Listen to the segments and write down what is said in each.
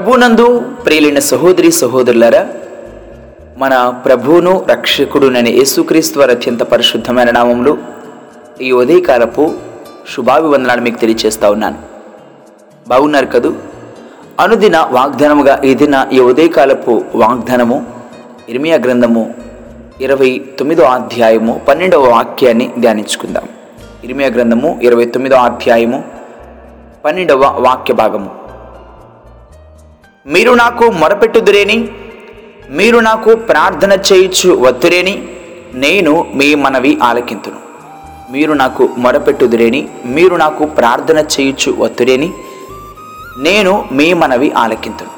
ప్రభునందు ప్రియులైన సహోదరి సహోదరులారా మన ప్రభువును రక్షకుడునని యేసుక్రీస్తు వారి అత్యంత పరిశుద్ధమైన నామంలో ఈ ఉదయకాలపు శుభాభివందనాలు మీకు తెలియచేస్తా ఉన్నాను. బాగున్నారు కదూ? అనుదిన వాగ్దానముగా ఈ ఈ ఉదయకాలపు వాగ్దానము ఇర్మియా గ్రంథము ఇరవై తొమ్మిదో అధ్యాయము పన్నెండవ వాక్యాన్ని ధ్యానించుకుందాం. ఇర్మియా గ్రంథము ఇరవై తొమ్మిదో అధ్యాయము పన్నెండవ వాక్య భాగము. మీరు నాకు మొరపెట్టుదురేని? మీరు నాకు ప్రార్థన చేయుచు వత్తురేని? నేను మీ మనవి ఆలకింతును. మీరు నాకు మొరపెట్టుదురేని? మీరు నాకు ప్రార్థన చేయుచు వత్తురేని? నేను మీ మనవి ఆలకింతును.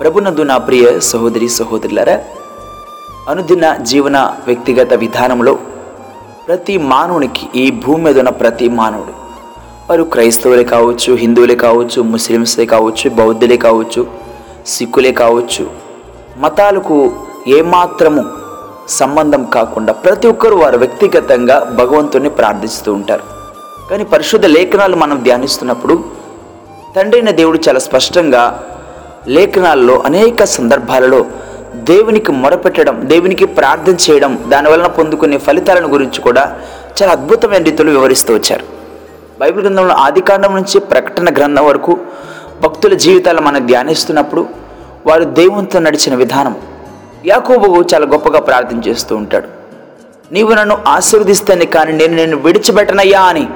ప్రభునందు నా ప్రియ సహోదరి సహోదరులరా అనుదిన జీవన వ్యక్తిగత విధానంలో ప్రతి మానవునికి ఈ భూమి మీద ఉన్న ప్రతి మానవుడు వారు క్రైస్తవులే కావచ్చు హిందువులే కావచ్చు ముస్లిమ్సే కావచ్చు బౌద్ధులే కావచ్చు సిక్కులే కావచ్చు. మతాలకు ఏమాత్రము సంబంధం కాకుండా ప్రతి ఒక్కరు వారు వ్యక్తిగతంగా భగవంతుని ప్రార్థిస్తూ ఉంటారు. కానీ పరిశుద్ధ లేఖనాలు మనం ధ్యానిస్తున్నప్పుడు తండ్రైన దేవుడు చాలా స్పష్టంగా లేఖనాల్లో అనేక సందర్భాలలో దేవునికి మొరపెట్టడం దేవునికి ప్రార్థన చేయడం దానివలన పొందుకునే ఫలితాలను గురించి కూడా చాలా అద్భుతమైన రీతిలో వివరిస్తూ వచ్చారు. బైబిల్ గ్రంథంలో ఆదికాండం నుంచి ప్రకటన గ్రంథం వరకు భక్తుల జీవితాలు మనం ధ్యానిస్తున్నప్పుడు వారు దేవునితో నడిచిన విధానం. యాకోబు చాలా గొప్పగా ప్రార్థన చేస్తూ ఉంటాడు. నీవు నన్ను ఆశీర్వదిస్తాను కానీ నేను నేను విడిచిపెట్టనయ్యా అని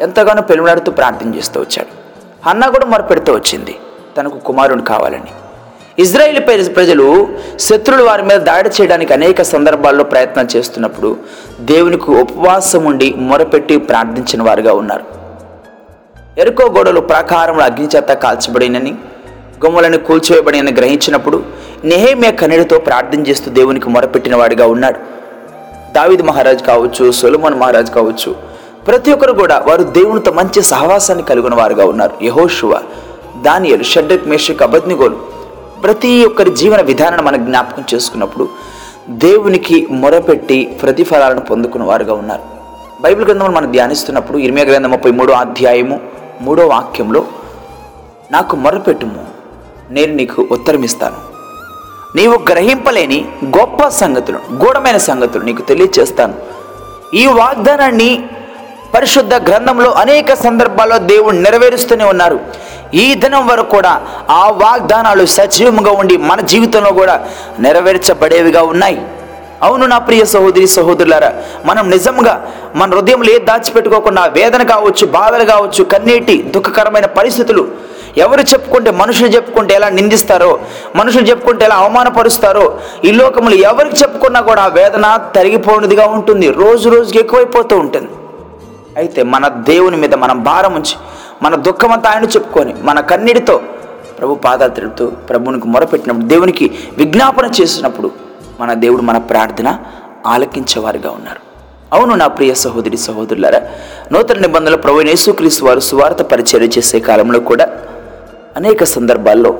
ఎంతగానో పెలువలాడుతూ ప్రార్థన చేస్తూ వచ్చాడు. అన్న కూడా మొరపెడుతూ వచ్చింది. తనకు కుమారుడు కావాలని. ఇజ్రాయిల్ ప్రజలు శత్రులు వారి మీద దాడి చేయడానికి అనేక సందర్భాల్లో ప్రయత్నం చేస్తున్నప్పుడు దేవునికి ఉపవాసం ఉండి మొరపెట్టి ప్రార్థించిన వారుగా ఉన్నారు. ఎరుకో గోడలు ప్రాకారంలో అగ్నిచేత కాల్చబడినని గుమ్మలను కూల్చివేయబడినని గ్రహించినప్పుడు నెహేమియా కన్నీటితో ప్రార్థన చేస్తూ దేవునికి మొరపెట్టిన వాడిగా ఉన్నాడు. దావిద్ మహారాజ్ కావచ్చు సొలమన్ మహారాజ్ కావచ్చు ప్రతి ఒక్కరు కూడా వారు దేవునితో మంచి సహవాసాన్ని కలిగిన వారుగా ఉన్నారు. యహోషువ దానియలు షడ్డక్ మేషక్ అబద్నిగోలు ప్రతి ఒక్కరి జీవన విధానాన్ని మనం జ్ఞాపకం చేసుకున్నప్పుడు దేవునికి మొరపెట్టి ప్రతిఫలాలను పొందుకున్న వారుగా ఉన్నారు. బైబిల్ గ్రంథంలో మనం ధ్యానిస్తున్నప్పుడు ఇరిమియా గ్రంథం ముప్పై మూడో అధ్యాయము మూడో వాక్యంలో నాకు మొరపెట్టుము నేను నీకు ఉత్తరమిస్తాను. నీవు గ్రహింపలేని గొప్ప సంగతులు గూఢమైన సంగతులు నీకు తెలియచేస్తాను. ఈ వాగ్దానాన్ని పరిశుద్ధ గ్రంథంలో అనేక సందర్భాల్లో దేవుడు నెరవేరుస్తూనే ఉన్నారు. ఈ దినం వరకు కూడా ఆ వాగ్దానాలు సజీవంగా ఉండి మన జీవితంలో కూడా నెరవేర్చబడేవిగా ఉన్నాయి. అవును నా ప్రియ సహోదరి సహోదరులారా మనం నిజంగా మన హృదయంలో ఏది దాచిపెట్టుకోకుండా వేదన కావచ్చు బాధలు కావచ్చు కన్నీటి దుఃఖకరమైన పరిస్థితులు ఎవరు చెప్పుకుంటే మనుషులు చెప్పుకుంటే ఎలా నిందిస్తారో మనుషులు చెప్పుకుంటే ఎలా అవమానపరుస్తారో ఈ లోకములు ఎవరికి చెప్పుకున్నా కూడా ఆ వేదన తరిగిపోయినదిగా ఉంటుంది రోజు రోజుకి ఎక్కువైపోతూ ఉంటుంది. అయితే మన దేవుని మీద మనం భారం ఉంచి మన దుఃఖమంతా ఆయన చెప్పుకొని మన కన్నీటితో ప్రభు పాదాలు తిడుతూ ప్రభునికి మొరపెట్టినప్పుడు దేవునికి విజ్ఞాపన చేసినప్పుడు మన దేవుడు మన ప్రార్థన ఆలకించేవారుగా ఉన్నారు. అవును నా ప్రియ సహోదరి సహోదరులారా నూతన నిబంధనలు ప్రభు యేసుక్రీస్తు వారు సువార్త పరిచయం చేసే కాలంలో కూడా అనేక సందర్భాల్లో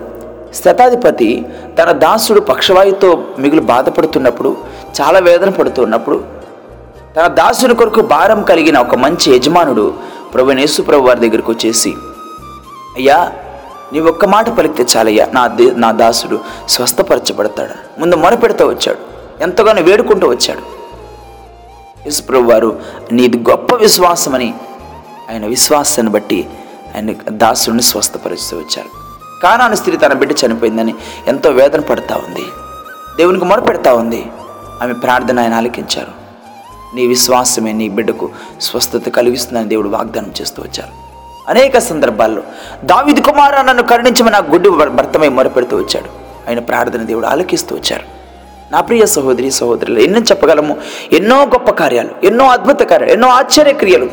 శతాధిపతి తన దాసుడు పక్షవాయుతో మిగులు బాధపడుతున్నప్పుడు చాలా వేదన పడుతున్నప్పుడు తన దాసుని కొరకు భారం కలిగిన ఒక మంచి యజమానుడు ప్రభు నేసు ప్రభు వారి దగ్గరికి వచ్చేసి అయ్యా నీ ఒక్క మాట పలికితే చాలయ్యా నా దే నా దాసుడు స్వస్థపరచబడతాడు. ముందు మొరపెడతా వచ్చాడు ఎంతగానో వేడుకుంటూ వచ్చాడు. యేసు వారు నీది గొప్ప విశ్వాసమని ఆయన విశ్వాసాన్ని బట్టి ఆయన దాసుడిని స్వస్థపరుస్తూ వచ్చారు. కానాను స్త్రీ తన బిడ్డ చనిపోయిందని ఎంతో వేదన పడతా ఉంది. దేవునికి మొరపెడతా ఉంది. ఆమె ప్రార్థన ఆయన ఆలకించారు. నీ విశ్వాసమే నీ బిడ్డకు స్వస్థత కలిగిస్తుందని దేవుడు వాగ్దానం చేస్తూ వచ్చారు. అనేక సందర్భాల్లో దావిది కుమార నన్ను కరుణించమని నా గుడ్డి భర్తమై మొరపెడుతూ వచ్చాడు. ఆయన ప్రార్థన దేవుడు ఆలకిస్తూ వచ్చారు. నా ప్రియ సహోదరి సహోదరులు ఎన్నో చెప్పగలము ఎన్నో గొప్ప కార్యాలు ఎన్నో అద్భుత కార్యాలు ఎన్నో ఆశ్చర్య క్రియలు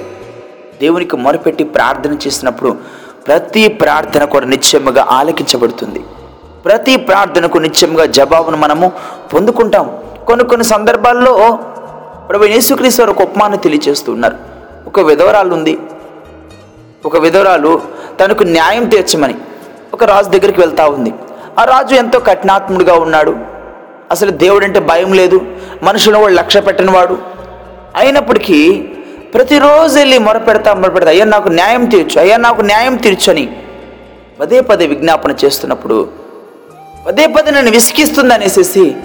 దేవునికి మొరపెట్టి ప్రార్థన చేసినప్పుడు ప్రతి ప్రార్థన కూడా నిత్యముగా ఆలకించబడుతుంది. ప్రతి ప్రార్థనకు నిత్యముగా జవాబును మనము పొందుకుంటాం కొన్ని కొన్ని సందర్భాల్లో ప్రభు యేసుక్రీస్తు వారు ఒక ఉపమానం తెలియజేస్తూ ఉన్నారు. ఒక విధవరాలు ఉంది. ఒక విధవరాలు తనకు న్యాయం తీర్చమని ఒక రాజు దగ్గరికి వెళ్తా ఉంది. ఆ రాజు ఎంతో కఠినాత్ముడిగా ఉన్నాడు. అసలు దేవుడు అంటే భయం లేదు. మనుషులను వాడు లక్ష్య పెట్టినవాడు అయినప్పటికీ ప్రతిరోజు వెళ్ళి మొరపెడతా మొరపెడతా అయ్యా నాకు న్యాయం తీర్చు అయ్యా నాకు న్యాయం తీర్చు అని పదే పదే విజ్ఞాపన చేస్తున్నప్పుడు పదే పదే నన్ను విసిగిస్తుంది అనేసి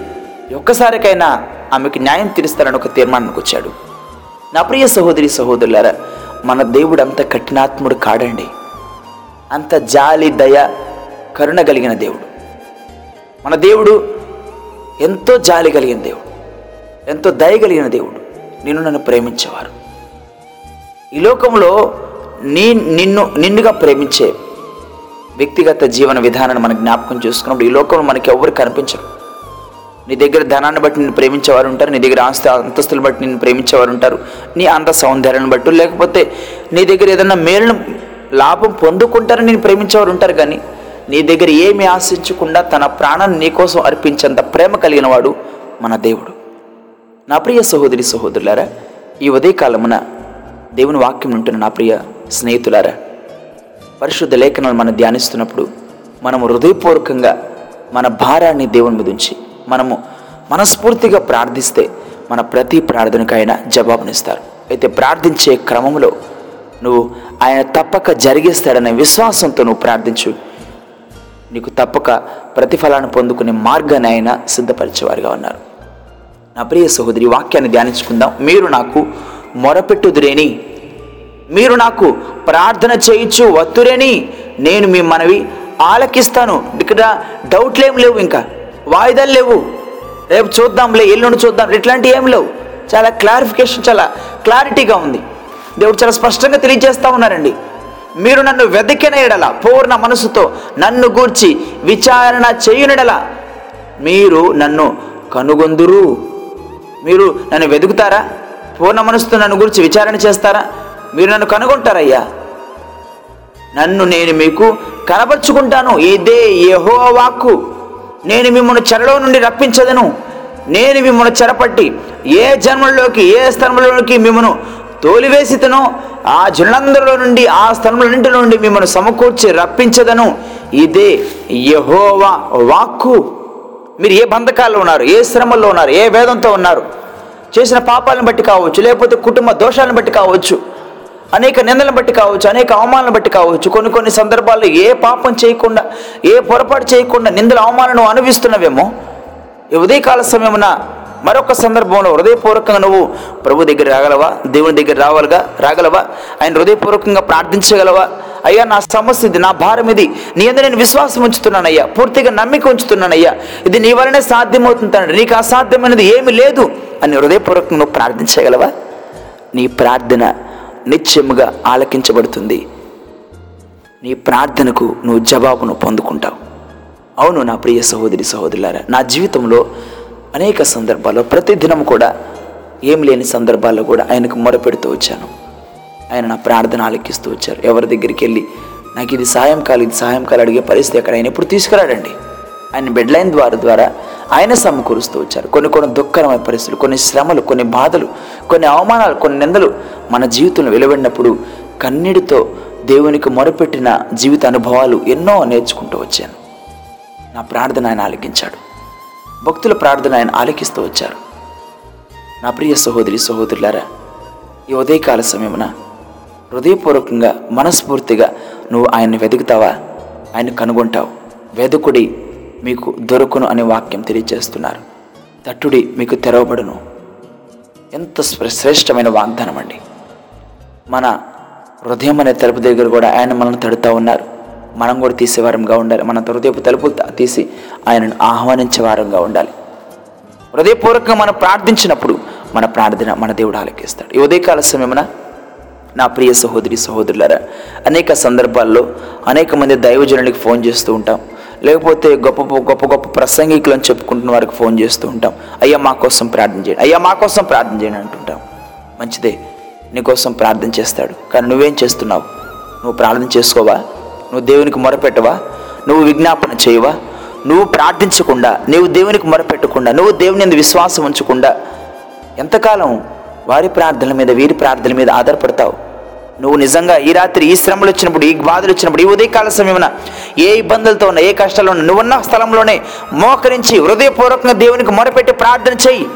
ఒక్కసారికైనా ఆమెకు న్యాయం తీరుస్తారని ఒక తీర్మానానికి వచ్చాడు నా ప్రియ సహోదరి సహోదరులారా మన దేవుడు అంత కఠినాత్ముడు కాడండి. అంత జాలి దయ కరుణ కలిగిన దేవుడు. మన దేవుడు ఎంతో జాలి కలిగిన దేవుడు. ఎంతో దయ కలిగిన దేవుడు. నిన్ను నన్ను ప్రేమించేవారు. ఈ లోకంలో నీ నిన్ను నిన్నుగా ప్రేమించే వ్యక్తిగత జీవన విధానాన్ని మనం జ్ఞాపకం చేసుకున్నప్పుడు ఈ లోకంలో మనకి ఎవరు కనిపించరు. నీ దగ్గర ధనాన్ని బట్టి నిన్ను ప్రేమించేవారు ఉంటారు నీ దగ్గర ఆస్తి అంతస్తులు బట్టి నిన్ను ప్రేమించేవారు ఉంటారు. నీ అంత సౌందర్యాన్ని బట్టి లేకపోతే నీ దగ్గర ఏదైనా మేలును లాభం పొందుకుంటారని నేను ప్రేమించేవారు ఉంటారు కానీ నీ దగ్గర ఏమి ఆశించకుండా తన ప్రాణాన్ని నీకోసం అర్పించేంత ప్రేమ కలిగిన వాడు మన దేవుడు. నా ప్రియ సహోదరి సహోదరులారా ఈ ఉదయకాలమున దేవుని వాక్యం ఉంటున్న నా ప్రియ స్నేహితులారా పరిశుద్ధ లేఖనాలు మనం ధ్యానిస్తున్నప్పుడు మనం హృదయపూర్వకంగా మన భారాన్ని దేవుని మీద ఉంచి మనము మనస్ఫూర్తిగా ప్రార్థిస్తే మన ప్రతి ప్రార్థనకు ఆయన జవాబునిస్తారు. అయితే ప్రార్థించే క్రమంలో నువ్వు ఆయన తప్పక జరిగేస్తాడనే విశ్వాసంతో నువ్వు ప్రార్థించు. నీకు తప్పక ప్రతిఫలాన్ని పొందుకునే మార్గాన్ని ఆయన సిద్ధపరిచేవారుగా ఉన్నారు. నా ప్రియ సహోదరి వాక్యాన్ని ధ్యానించుకుందాం. మీరు నాకు మొరపెట్టుదురేని మీరు నాకు ప్రార్థన చేయించు వత్తురేని నేను మీ మనవి ఆలకిస్తాను. ఇక్కడ డౌట్లేం లేవు ఇంకా. వాయిదాలు లేవు. రేపు చూద్దాంలే ఎల్లుండి చూద్దాం. ఇట్లాంటివి ఏం లేవు. చాలా క్లారిఫికేషన్ చాలా క్లారిటీగా ఉంది. దేవుడు చాలా స్పష్టంగా తెలియజేస్తా ఉన్నారండి. మీరు నన్ను వెతికిన ఎడల పూర్ణ మనసుతో నన్ను గూర్చి విచారణ చేయునడల మీరు నన్ను కనుగొందురు. మీరు నన్ను వెతుకుతారా పూర్ణ మనసుతో నన్ను గురించి విచారణ చేస్తారా? మీరు నన్ను కనుగొంటారయ్యా. నన్ను నేను మీకు కనపరుచుకుంటాను. ఇదే యహో వాక్కు. నేను మిమ్మల్ని చెరలో నుండి రప్పించదను. నేను మిమ్మల్ని చెరపట్టి ఏ జన్మలోకి ఏ స్థలంలోకి మిమ్మను తోలివేసితను ఆ జనులందరిలో నుండి ఆ స్థలములన్నింటి నుండి మిమ్మల్ని సమకూర్చి రప్పించదను. ఇదే యెహోవా వాక్కు. మీరు ఏ బంధకాల్లో ఉన్నారు ఏ శ్రమల్లో ఉన్నారు ఏ వేదంతో ఉన్నారు? చేసిన పాపాలను బట్టి కావచ్చు లేకపోతే కుటుంబ దోషాలను బట్టి కావచ్చు. అనేక నిందలను బట్టి కావచ్చు అనేక అవమానాలను బట్టి కావచ్చు కొన్ని కొన్ని సందర్భాల్లో ఏ పాపం చేయకుండా ఏ పొరపాటు చేయకుండా నిందల అవమానాలను అనుభవిస్తున్నవేమో ఈ ఉదయకాల సమయమున మరొక సందర్భంలో హృదయపూర్వకంగా నువ్వు ప్రభు దగ్గర రాగలవా? దేవుని దగ్గర రావాలిగా? రాగలవా? ఆయన హృదయపూర్వకంగా ప్రార్థించగలవా? అయ్యా నా సమస్య ఇది నా భారం ఇది. నీ అందరూ నేను విశ్వాసం ఉంచుతున్నానయ్యా. పూర్తిగా నమ్మిక ఉంచుతున్నానయ్యా. ఇది నీ వలనే సాధ్యమవుతుంది తండ్రి. నీకు అసాధ్యమైనది ఏమీ లేదు అని హృదయపూర్వకంగా నువ్వు ప్రార్థించగలవా? నీ ప్రార్థన నిత్యముగా ఆలకించబడుతుంది. నీ ప్రార్థనకు నువ్వు జవాబును పొందుకుంటావు. అవును నా ప్రియ సహోదరి సహోదరులారా నా జీవితంలో అనేక సందర్భాల్లో ప్రతిదినం కూడా ఏం లేని సందర్భాల్లో కూడా ఆయనకు మొరపెడుతూ వచ్చాను. ఆయన నా ప్రార్థన ఆలకిస్తూ వచ్చారు. ఎవరి దగ్గరికి వెళ్ళి నాకు ఇది సాయంకాలం ఇది సాయంకాలం అడిగే పరిస్థితి అక్కడ ఆయన ఎప్పుడు తీసుకురాడండి. ఆయన బెడ్లైన్ ద్వారా ద్వారా ఆయన సమకూరుస్తూ వచ్చారు. కొన్ని కొన్ని దుఃఖరమైన పరిస్థితులు కొన్ని శ్రమలు కొన్ని బాధలు కొన్ని అవమానాలు కొన్ని నిందలు మన జీవితంలో వెలువడినప్పుడు కన్నీటితో దేవునికి మొరపెట్టిన జీవిత అనుభవాలు ఎన్నో నేర్చుకుంటూ వచ్చాను. నా ప్రార్థన ఆయన ఆలకించాడు. భక్తుల ప్రార్థన ఆయన ఆలకిస్తూ వచ్చారు. నా ప్రియ సహోదరి సహోదరులారా ఈ ఉదయకాల సమయమున హృదయపూర్వకంగా మనస్ఫూర్తిగా నువ్వు ఆయన్ని వెతుకుతావా? ఆయన కనుగొంటావు. వెదుకుడి మీకు దొరుకును అనే వాక్యం తెలియజేస్తున్నారు. తట్టుడి మీకు తెరవబడును. ఎంత శ్రేష్టమైన వాగ్దానం అండి. మన హృదయం అనే తలుపు దగ్గర కూడా ఆయన మనల్ని తడుతూ ఉన్నారు. మనం కూడా తీసేవారంగా ఉండాలి. మన హృదయపు తలుపులు తీసి ఆయనను ఆహ్వానించే వారంగా ఉండాలి. హృదయపూర్వకంగా మనం ప్రార్థించినప్పుడు మన ప్రార్థన మన దేవుడు ఆలకిస్తాడు. ఈ ఉదయకాల సమయమున నా ప్రియ సహోదరి సహోదరులారా అనేక సందర్భాల్లో అనేక మంది దైవజనులకి ఫోన్ చేస్తూ ఉంటాం. లేకపోతే గొప్ప గొప్ప గొప్ప ప్రసంగికులు అని చెప్పుకుంటున్న వారికి ఫోన్ చేస్తూ ఉంటాం. అయ్యా మా కోసం ప్రార్థన చేయండి. అయ్యా మా కోసం ప్రార్థన చేయండి అంటుంటాం. మంచిదే. నీకోసం ప్రార్థన చేస్తాడు. కానీ నువ్వేం చేస్తున్నావు? నువ్వు ప్రార్థన చేసుకోవా? నువ్వు దేవునికి మొరపెట్టవా? నువ్వు విజ్ఞాపన చేయవా? నువ్వు ప్రార్థించకుండా నువ్వు దేవునికి మొరపెట్టకుండా నువ్వు దేవుని మీద విశ్వాసం ఉంచకుండా ఎంతకాలం వారి ప్రార్థనల మీద వీరి ప్రార్థనల మీద ఆధారపడతావు? నువ్వు నిజంగా ఈ రాత్రి ఈ శ్రమలు వచ్చినప్పుడు ఈ బాధలు వచ్చినప్పుడు ఈ ఉదయకాల సమయమున ఏ ఇబ్బందులతో ఉన్నా ఏ కష్టాలు ఉన్నా నువ్వున్న స్థలంలోనే మోకరించి హృదయపూర్వకంగా దేవునికి మొరపెట్టి ప్రార్థన చెయ్యి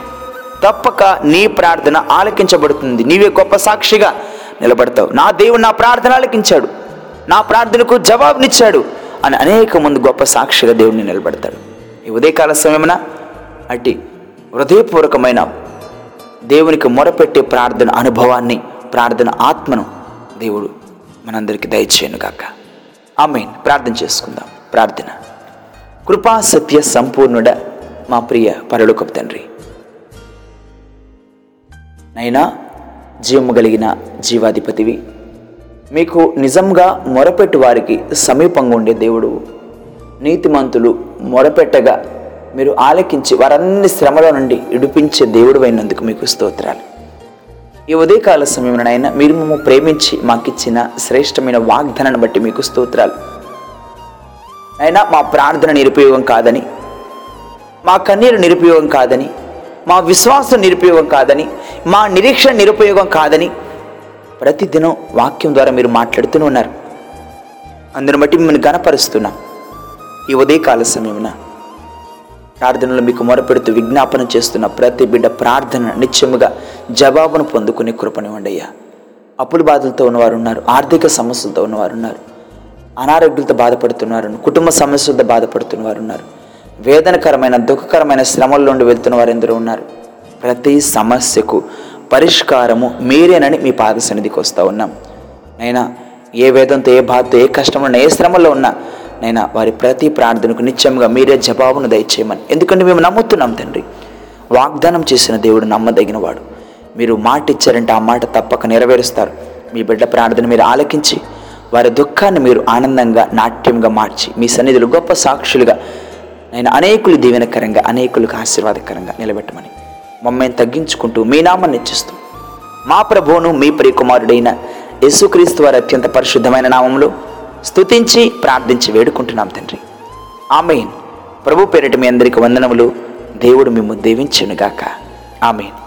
తప్పక నీ ప్రార్థన ఆలకించబడుతుంది. నీవే గొప్ప సాక్షిగా నిలబడతావు. నా దేవుడు నా ప్రార్థన ఆలకించాడు. నా ప్రార్థనకు జవాబునిచ్చాడు అని అనేక మంది గొప్ప సాక్షిగా దేవుడిని నిలబడతాడు. ఈ ఉదయకాల సమయమున అట్టి హృదయపూర్వకమైన దేవునికి మొరపెట్టే ప్రార్థన అనుభవాన్ని ప్రార్థన ఆత్మను దేవుడు మనందరికీ దయచేయను గాక. ఆమెన్. ప్రార్థన చేసుకుందాం. ప్రార్థన. కృపా సత్య సంపూర్ణుడ మా ప్రియ పరలోకపు తండ్రి. నైనా జీవము కలిగిన జీవాధిపతివి మీకు నిజంగా మొరపెట్టు వారికి సమీపంగా ఉండే దేవుడు నీతిమంతులు మొరపెట్టగా మీరు ఆలకించి వారన్ని శ్రమలో నుండి ఇడిపించే దేవుడు అయినందుకు మీకు స్తోత్రాలు. ఈ ఉదయకాల సమయంలోనైనా మీరు మేము ప్రేమించి మాకిచ్చిన శ్రేష్టమైన వాగ్దానాన్ని బట్టి మీకు స్తోత్రాలు. అయినా మా ప్రార్థన నిరుపయోగం కాదని మా కన్నీరు నిరుపయోగం కాదని మా విశ్వాసం నిరుపయోగం కాదని మా నిరీక్షణ నిరుపయోగం కాదని ప్రతిదినం వాక్యం ద్వారా మీరు మాట్లాడుతూనే ఉన్నారు. అందును బట్టి మిమ్మల్ని గనపరుస్తున్నాం ఈ ఉదయకాల సమయమున. ప్రార్థనలో మీకు మొరపెడుతూ విజ్ఞాపన చేస్తున్న ప్రతి బిడ్డ ప్రార్థన నిత్యముగా జవాబును పొందుకునే కృపనివ్వండి అయ్యా. అప్పుల బాధలతో ఉన్నవారు ఉన్నారు ఆర్థిక సమస్యలతో ఉన్నవారు ఉన్నారు అనారోగ్యంతో బాధపడుతున్నారు కుటుంబ సమస్యలతో బాధపడుతున్న వారు ఉన్నారు వేదనకరమైన దుఃఖకరమైన శ్రమల నుండి వెళ్తున్న వారు ఎందరో ఉన్నారు. ప్రతి సమస్యకు పరిష్కారము మీరేనని మీ పాద సన్నిధికి వస్తూ ఉన్నాం. నైనా ఏ వేదంతో ఏ బాధతో ఏ కష్టంలో ఏ శ్రమలో ఉన్నా నైనా వారి ప్రతి ప్రార్థనకు నిత్యంగా మీరే జవాబును దయచేయమని. ఎందుకంటే మేము నమ్ముతున్నాం తండ్రి. వాగ్దానం చేసిన దేవుడు నమ్మదగిన వాడు మీరు మాట ఇచ్చారంటే ఆ మాట తప్పక నెరవేరుస్తారు. మీ బిడ్డ ప్రార్థన మీరు ఆలకించి వారి దుఃఖాన్ని మీరు ఆనందంగా నాట్యంగా మార్చి మీ సన్నిధులు గొప్ప సాక్షులుగా నేను అనేకులు దీవెనకరంగా అనేకులకు ఆశీర్వాదకరంగా నిలబెట్టమని మమ్మల్ని తగ్గించుకుంటూ మీ నామాన్ని ఇచ్చిస్తూ మా ప్రభువును మీ ప్రియకుమారుడైన యేసుక్రీస్తు వారి అత్యంత పరిశుద్ధమైన నామంలో స్తుతించి ప్రార్థించి వేడుకుంటున్నాం తండ్రి. ఆమెన్. ప్రభు పేరిట మీ అందరికి వందనములు. దేవుడు మిమ్ము దీవించునుగాక. ఆమెన్.